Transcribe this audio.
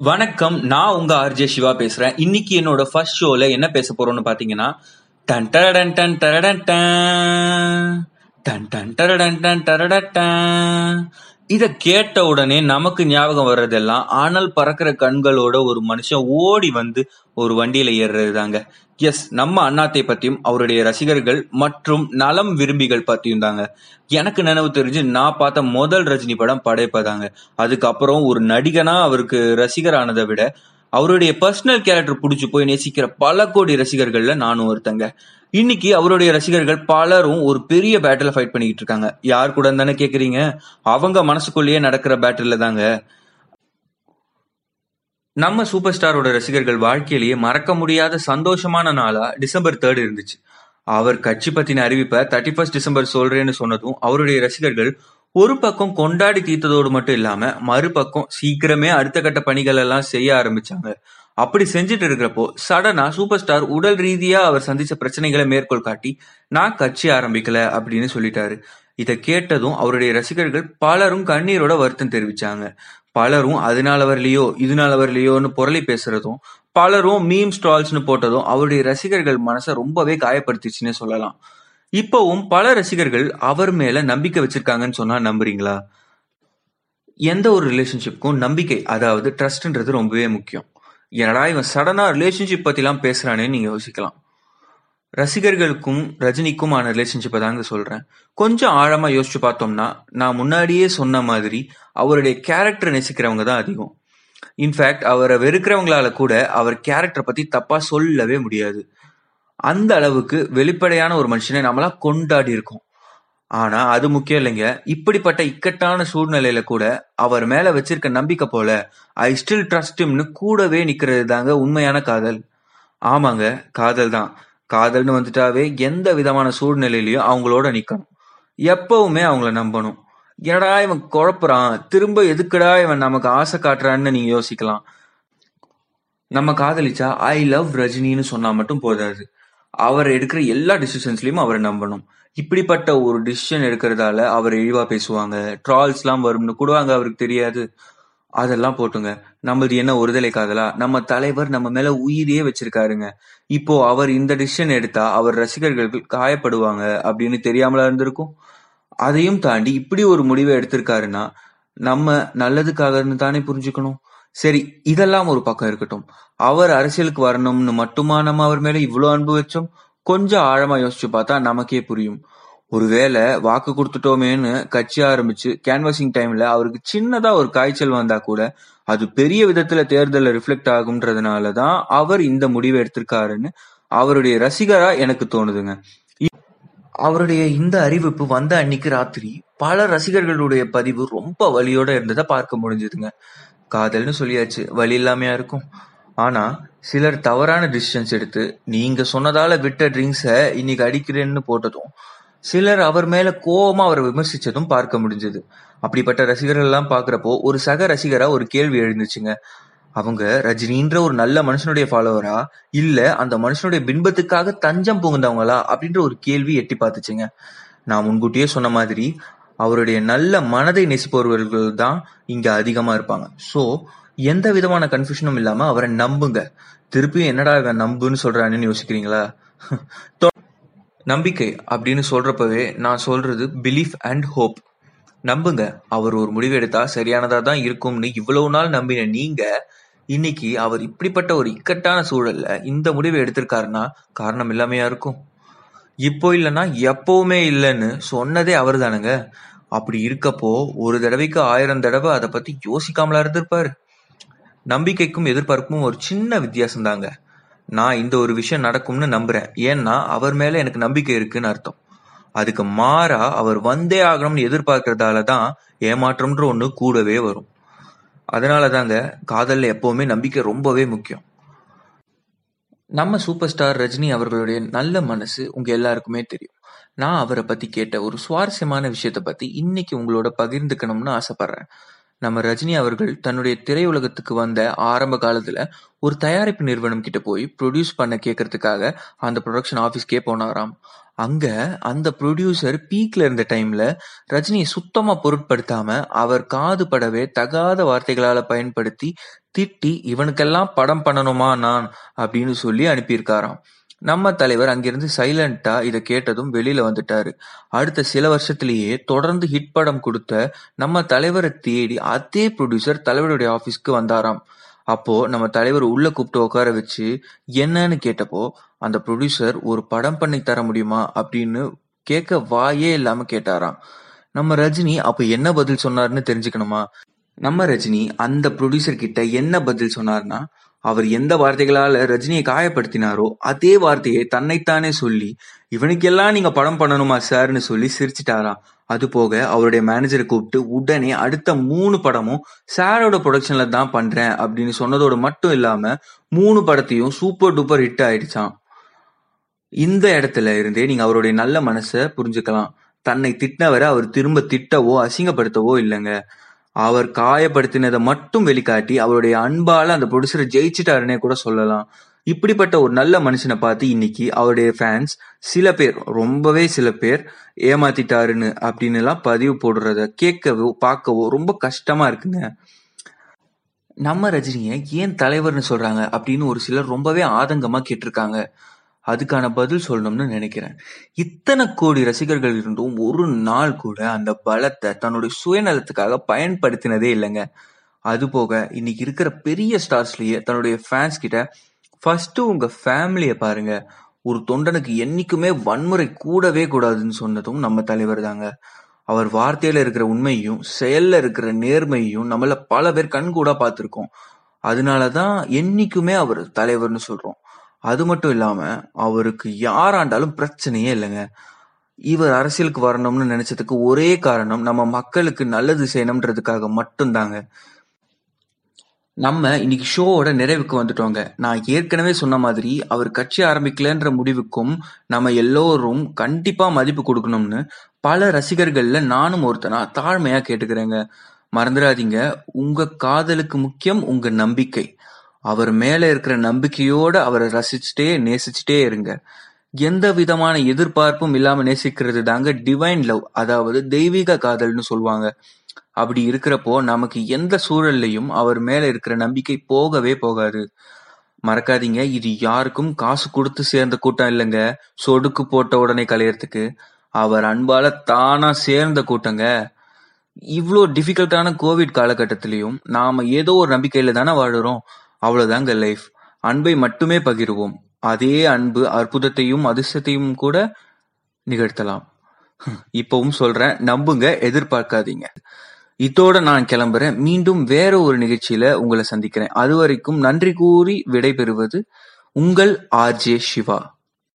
வணக்கம் நான் உங்க ஆர்ஜே சிவா பேசுறேன் இன்னைக்கு என்னோட ஃபர்ஸ்ட் ஷோல என்ன பேச போறோம்னு பாத்தீங்கன்னா டன் டரடன் டன் டரடன் டன். டன் டன் டரடன் டன் டரடன் டன். இத கேட்ட உடனே நமக்கு ஞாபகம் வர்றதெல்லாம் ஆனல் பறக்கிற கண்களோட ஒரு மனுஷன் ஓடி வந்து ஒரு வண்டியில ஏறுறது தாங்க எஸ் நம்ம அண்ணாத்தை பத்தியும் அவருடைய ரசிகர்கள் மற்றும் நலம் விரும்பிகள் பத்தியும் தாங்க. எனக்கு நினைவு தெரிஞ்சு நான் பார்த்த முதல் ரஜினி படம் படைப்பதாங்க. அதுக்கப்புறம் ஒரு நடிகனா அவருக்கு ரசிகர் ஆனதை விட அவருடைய பர்சனல் கேரக்டர் பிடிச்சி போய் நேசிக்கிற பல கோடி ரசிகர்கள்ல நானும் ஒருத்தங்க. இன்னைக்கு அவருடைய ரசிகர்கள் பலரும் ஒரு பெரிய பேட்டில் ஃபைட் பண்ணிக்கிட்டு இருக்காங்க. யார் கூட தானே கேக்குறீங்க? அவங்க மனசுக்குள்ளேயே நடக்கிற பேட்டில் தாங்க. நம்ம சூப்பர் ஸ்டாரோட ரசிகர்கள் வாழ்க்கையிலேயே மறக்க முடியாத சந்தோஷமான நாளா டிசம்பர் தேர்ட் இருந்துச்சு. அவர் கட்சி பத்தின அறிவிப்பை தேர்ட்டி ஃபர்ஸ்ட் டிசம்பர் சொல்றேன்னு சொன்னதும் அவருடைய ரசிகர்கள் ஒரு பக்கம் கொண்டாடி தீர்த்ததோடு மட்டும் இல்லாம மறுபக்கம் சீக்கிரமே அடுத்த கட்ட பணிகள் எல்லாம் செய்ய ஆரம்பிச்சாங்க. அப்படி செஞ்சுட்டு இருக்கிறப்போ சடனா சூப்பர் ஸ்டார் உடல் ரீதியா அவர் சந்திச்ச பிரச்சனைகளை மேற்கோள் காட்டி நான் கட்சி ஆரம்பிக்கல அப்படின்னு சொல்லிட்டாரு. இதை கேட்டதும் அவருடைய ரசிகர்கள் பலரும் கண்ணீரோட வருத்தம் தெரிவிச்சாங்க. பலரும் அதனால வரலையோ இதனால வரலையோன்னு புரளி பேசுறதும் பலரும் மீம் ஸ்டால்ஸ்னு போட்டதும் அவருடைய ரசிகர்கள் மனசை ரொம்பவே காயப்படுத்திச்சுன்னே சொல்லலாம். இப்பவும் பல ரசிகர்கள் அவர் மேல நம்பிக்கை வச்சிருக்காங்கன்னு சொன்னா நம்புறீங்களா? எந்த ஒரு ரிலேஷன்ஷிப்க்கும் நம்பிக்கை அதாவது ட்ரஸ்ட்ன்றது ரொம்பவே முக்கியம். என்னடா இவன் சடனா ரிலேஷன்ஷிப் பத்திலாம் பேசுறானே நீங்க யோசிக்கலாம். ரசிகர்களுக்கும் ரஜினிக்குமான ரிலேஷன்ஷிப்பை தாங்க சொல்றேன். கொஞ்சம் ஆழமா யோசிச்சு பார்த்தோம்னா நான் முன்னாடியே சொன்ன மாதிரி அவருடைய கேரக்டர் நேசிக்கிறவங்க தான் அதிகம். இன்ஃபேக்ட் அவரை வெறுக்கிறவங்களால கூட அவர் கேரக்டரை பத்தி தப்பா சொல்லவே முடியாது. அந்த அளவுக்கு வெளிப்படையான ஒரு மனுஷனை நம்மளா கொண்டாடி இருக்கோம். ஆனா அது முக்கியம் இல்லைங்க. இப்படிப்பட்ட இக்கட்டான சூழ்நிலையில கூட அவர் மேல வச்சிருக்க நம்பிக்கை போல ஐ ஸ்டில் ட்ரஸ்ட் னு கூடவே நிக்கிறது தாங்க உண்மையான காதல். ஆமாங்க காதல் தான். காதல்னு வந்துட்டாவே எந்த விதமான சூழ்நிலையிலயும் அவங்களோட நிக்கணும். எப்பவுமே அவங்கள நம்பணும். என்னடா இவன் குழப்புறான்? திரும்ப எதுக்குடா இவன் நமக்கு ஆசை காட்டுறான்னு நீங்க யோசிக்கலாம். நம்ம காதலிச்சா ஐ லவ் ரஜினின்னு சொன்னா மட்டும் போதாது. அவர் எடுக்கிற எல்லா டிசிஷன்ஸ்லயும் அவரை நம்பணும். இப்படிப்பட்ட ஒரு டிசிஷன் எடுக்கிறதால அவர் இழிவா பேசுவாங்க. ட்ரால்ஸ் எல்லாம் வரும்னு கூடுவாங்க அவருக்கு தெரியாது. அதெல்லாம் போட்டுங்க. நம்மளது என்ன ஒருதலை காதலா நம்ம தலைவர் நம்ம மேல உயிரையே வச்சிருக்காருங்க. இப்போ அவர் இந்த டிசிஷன் எடுத்தா அவர் ரசிகர்கள் காயப்படுவாங்க அப்படின்னு தெரியாமலா இருந்திருக்கும். அதையும் தாண்டி இப்படி ஒரு முடிவை எடுத்திருக்காருன்னா நம்ம நல்லதுக்காகன்னு தானே புரிஞ்சுக்கணும். சரி இதெல்லாம் ஒரு பக்கம் இருக்கட்டும். அவர் அரசியலுக்கு வரணும்னு மட்டுமா நம்ம அவர் மேல இவ்வளவு அன்பு வச்சோம்? கொஞ்சம் ஆழமா யோசிச்சு பார்த்தா நமக்கே புரியும். ஒருவேளை வாக்கு கொடுத்துட்டோமேன்னு கட்சி ஆரம்பிச்சு கேன்வாசிங் டைம்ல அவருக்கு சின்னதா ஒரு காய்ச்சல் வந்தா கூட அது பெரிய விதத்துல தேர்தல்ல ரிஃப்ளெக்ட் ஆகும்ன்றதுனாலதான் அவர் இந்த முடிவை எடுத்திருக்காருன்னு அவருடைய ரசிகரா எனக்கு தோணுதுங்க. அவருடைய இந்த அறிவிப்பு வந்த அன்னைக்கு ராத்திரி பல ரசிகர்களுடைய பதிவு ரொம்ப வலியோட இருந்ததை பார்க்க முடிஞ்சதுங்க. காதல்னு சொல்லியாச்சு. வழி இல்லாமையா இருக்கும். ஆனா சிலர் தவறான டிசிஷன்ஸ் எடுத்து நீங்க சொன்னதால விட்ட ட்ரிங்க்ஸை இன்னைக்கு அடிக்கிறேன்னு போட்டதும் சிலர் அவர் மேல கோபமா அவரை விமர்சிச்சதும் பார்க்க முடிஞ்சது. அப்படிப்பட்ட ரசிகர்கள் எல்லாம் பாக்குறப்போ ஒரு சக ரசிகரா ஒரு கேள்வி எழுந்துச்சுங்க. அவங்க ரஜினின்ற ஒரு நல்ல மனுஷனுடைய ஃபாலோவரா இல்ல அந்த மனுஷனுடைய பின்பத்துக்காக தஞ்சம் புகுந்தவங்களா? அப்படின்ற ஒரு கேள்வி எட்டி பார்த்துச்சுங்க. நான் முன்கூட்டியே சொன்ன மாதிரி அவருடைய நல்ல மனதை நேசிப்பவர்கள் தான் இங்க அதிகமா இருப்பாங்க. ஸோ எந்த விதமான கன்ஃபியூஷனும் இல்லாம அவரை நம்புங்க. திருப்பியும் என்னடா நம்புன்னு சொல்றான்னு யோசிக்கிறீங்களா? நம்பிக்கை அப்படின்னு சொல்றப்பவே நான் சொல்றது பிலீஃப் அண்ட் ஹோப் நம்புங்க. அவர் ஒரு முடிவு எடுத்தா சரியானதா தான் இருக்கும்னு இவ்வளவு நாள் நம்பின நீங்க இன்னைக்கு அவர் இப்படிப்பட்ட ஒரு இக்கட்டான சூழல்ல இந்த முடிவை எடுத்திருக்காருன்னா காரணம் இல்லாமையா இருக்கும். இப்போ இல்லைன்னா எப்பவுமே இல்லைன்னு சொன்னதே அவர் தானுங்க அப்படி இருக்கப்போ ஒரு தடவைக்கு ஆயிரம் தடவை அதை பத்தி யோசிக்காமலா இருந்திருப்பாரு. நம்பிக்கைக்கும் எதிர்பார்ப்பும் ஒரு சின்ன வித்தியாசம் தாங்க நான் இந்த ஒரு விஷயம் நடக்கும்னு நம்புறேன். ஏன்னா அவர் மேல எனக்கு நம்பிக்கை இருக்குன்னு அர்த்தம். அதுக்கு மாறா அவர் வந்தே ஆகணும்னு எதிர்பார்க்கறதால தான் ஏமாற்றம்ன்ற ஒன்று கூடவே வரும். அதனால தாங்க காதலில் எப்பவுமே நம்பிக்கை ரொம்பவே முக்கியம். நம்ம சூப்பர் ஸ்டார் ரஜினி அவர்களுடைய நல்ல மனசு உங்க எல்லாருக்குமே தெரியும். நான் அவரை பத்தி கேட்ட ஒரு சுவாரஸ்யமான விஷயத்த பத்தி இன்னைக்கு உங்களோட பகிர்ந்துக்கணும்னு ஆசைப்படுறேன். நம்ம ரஜினி அவர்கள் தன்னுடைய திரையுலகத்துக்கு வந்த ஆரம்ப காலத்துல ஒரு தயாரிப்பு நிறுவனம் கிட்ட போய் ப்ரொடியூஸ் பண்ண கேட்கறதுக்காக அந்த ப்ரொடக்ஷன் ஆஃபீஸ்க்கே போனாராம். அங்க அந்த ப்ரொடியூசர் பீக்ல இருந்த டைம்ல ரஜினியை சுத்தமா பொருட்படுத்தாம அவர் காது படவே தகாத வார்த்தைகளால பயன்படுத்தி திட்டி இவனுக்கெல்லாம் படம் பண்ணணுமா நான்? அப்படின்னு சொல்லி அனுப்பியிருக்காராம். நம்ம தலைவர் அங்கிருந்து சைலண்டா இதை கேட்டதும் வெளியில வந்துட்டாரு. அடுத்த சில வருஷத்திலேயே தொடர்ந்து ஹிட் படம் கொடுத்த நம்ம தலைவரை தேடி அதே ப்ரொடியூசர் தலைவருடைய ஆபீஸ்க்கு வந்தாராம். அப்போ நம்ம தலைவர் உள்ள கூப்பிட்டு உட்கார வச்சு என்னன்னு கேட்டப்போ அந்த ப்ரொடியூசர் ஒரு படம் பண்ணி தர முடியுமா அப்படின்னு கேட்க வாயே இல்லாம கேட்டாராம். நம்ம ரஜினி அப்ப என்ன பதில் சொன்னார்னு தெரிஞ்சுக்கணுமா? நம்ம ரஜினி அந்த ப்ரொடியூசர் கிட்ட என்ன பதில் சொன்னார்னா அவர் எந்த வார்த்தைகளால ரஜினியை காயப்படுத்தினாரோ அதே வார்த்தையை தன்னைத்தானே சொல்லி இவனுக்கெல்லாம் நீங்க படம் பண்ணணுமா சார்னு சொல்லி சிரிச்சிட்டாராம். அது போக அவருடைய மேனேஜரை கூப்பிட்டு உடனே அடுத்த மூணு படமும் சாரோட ப்ரொடக்ஷன்ல தான் பண்றேன் அப்படின்னு சொன்னதோடு மட்டும் இல்லாம மூணு படத்தையும் சூப்பர் டூப்பர் ஹிட் ஆயிடுச்சாம். இந்த இடத்துல இருந்தே நீங்க அவருடைய நல்ல மனசை புரிஞ்சுக்கலாம். தன்னை திட்டினவரை அவர் திரும்ப திட்டவோ அசிங்கப்படுத்தவோ இல்லைங்க. அவர் காயப்படுத்தினதை மட்டும் வெளிக்காட்டி அவருடைய அன்பால அந்த ப்ரொடியூசரை ஜெயிச்சிட்டாருன்னே கூட சொல்லலாம். இப்படிப்பட்ட ஒரு நல்ல மனுஷனை பார்த்து இன்னைக்கு அவருடைய ஃபேன்ஸ் சில பேர் ரொம்பவே சில பேர் ஏமாத்திட்டாருன்னு அப்படின்னு எல்லாம் பதிவு போடுறத கேட்கவோ பார்க்கவோ ரொம்ப கஷ்டமா இருக்குங்க. நம்ம ரஜினியை ஏன் தலைவர்னு சொல்றாங்க அப்படின்னு ஒரு சிலர் ரொம்பவே ஆதங்கமா கேட்டிருக்காங்க. அதுக்கான பதில் சொல்லணும்னு நினைக்கிறேன். இத்தனை கோடி ரசிகர்கள் இருந்தும் ஒரு நாள் கூட அந்த பலத்தை தன்னுடைய சுயநலத்துக்காக பயன்படுத்தினதே இல்லைங்க. அது போக இன்னைக்கு இருக்கிற பெரிய ஸ்டார்ஸ்லயே தன்னுடைய ஃபேன்ஸ் கிட்ட ஃபர்ஸ்ட் உங்க ஃபேமிலியை பாருங்க. ஒரு தொண்டனுக்கு என்னைக்குமே வன்முறை கூடவே கூடாதுன்னு சொன்னதும் நம்ம தலைவர் தாங்க. அவர் வார்த்தையில இருக்கிற உண்மையும் செயல்ல இருக்கிற நேர்மையும் நம்மள பல பேர் கண்கூடா பார்த்துருக்கோம். அதனாலதான் என்னைக்குமே அவர் தலைவர்னு சொல்றோம். அது மட்டும் இல்லாம அவருக்கு யாராண்டாலும் பிரச்சனையே இல்லைங்க. இவர் அரசியலுக்கு வரணும்னு நினைச்சதுக்கு ஒரே காரணம் நம்ம மக்களுக்கு நல்லது செய்யணும்ன்றதுக்காக மட்டும்தாங்க. நம்ம இன்னைக்கு ஷோவோட நிறைவுக்கு வந்துட்டோங்க. நான் ஏற்கனவே சொன்ன மாதிரி அவர் கட்சி ஆரம்பிக்கலன்ற முடிவுக்கும் நம்ம எல்லோரும் கண்டிப்பா மதிப்பு கொடுக்கணும்னு பல ரசிகர்கள்ல நானும் ஒருத்தனா தாழ்மையா கேட்டுக்கிறேங்க. மறந்துடாதீங்க. உங்க காதலுக்கு முக்கியம் உங்க நம்பிக்கை. அவர் மேல இருக்கிற நம்பிக்கையோட அவரை ரசிச்சுட்டே நேசிச்சுட்டே இருங்க. எந்த விதமான எதிர்பார்ப்பும் இல்லாம நேசிக்கிறது தாங்க டிவைன் லவ் அதாவது தெய்வீக காதல்னு சொல்லுவாங்க. அப்படி இருக்கிறப்போ நமக்கு எந்த சூழல்லையும் அவர் மேல இருக்கிற நம்பிக்கை போகவே போகாது. மறக்காதீங்க இது யாருக்கும் காசு கொடுத்து சேர்ந்த கூட்டம் இல்லைங்க. சொடுக்கு போட்ட உடனே கலையறதுக்கு. அவர் அன்பால தானா சேர்ந்த கூட்டங்க. இவ்வளோ டிஃபிகல்ட்டான கோவிட் காலகட்டத்திலையும் நாம ஏதோ ஒரு நம்பிக்கையில தானே வாழுறோம். அவ்வளவுதாங்க லைஃப் அன்பை மட்டுமே பகிர்வோம். அதே அன்பு அற்புதத்தையும் அதிர்ஷ்டத்தையும் கூட நிகழ்த்தலாம். இப்பவும் சொல்றேன் நம்புங்க எதிர்பார்க்காதீங்க. இதோட நான் கிளம்புறேன். மீண்டும் வேற ஒரு நிகழ்ச்சியில உங்களை சந்திக்கிறேன். அது வரைக்கும் நன்றி கூறி விடைபெறுவது உங்கள் ஆர்ஜே சிவா.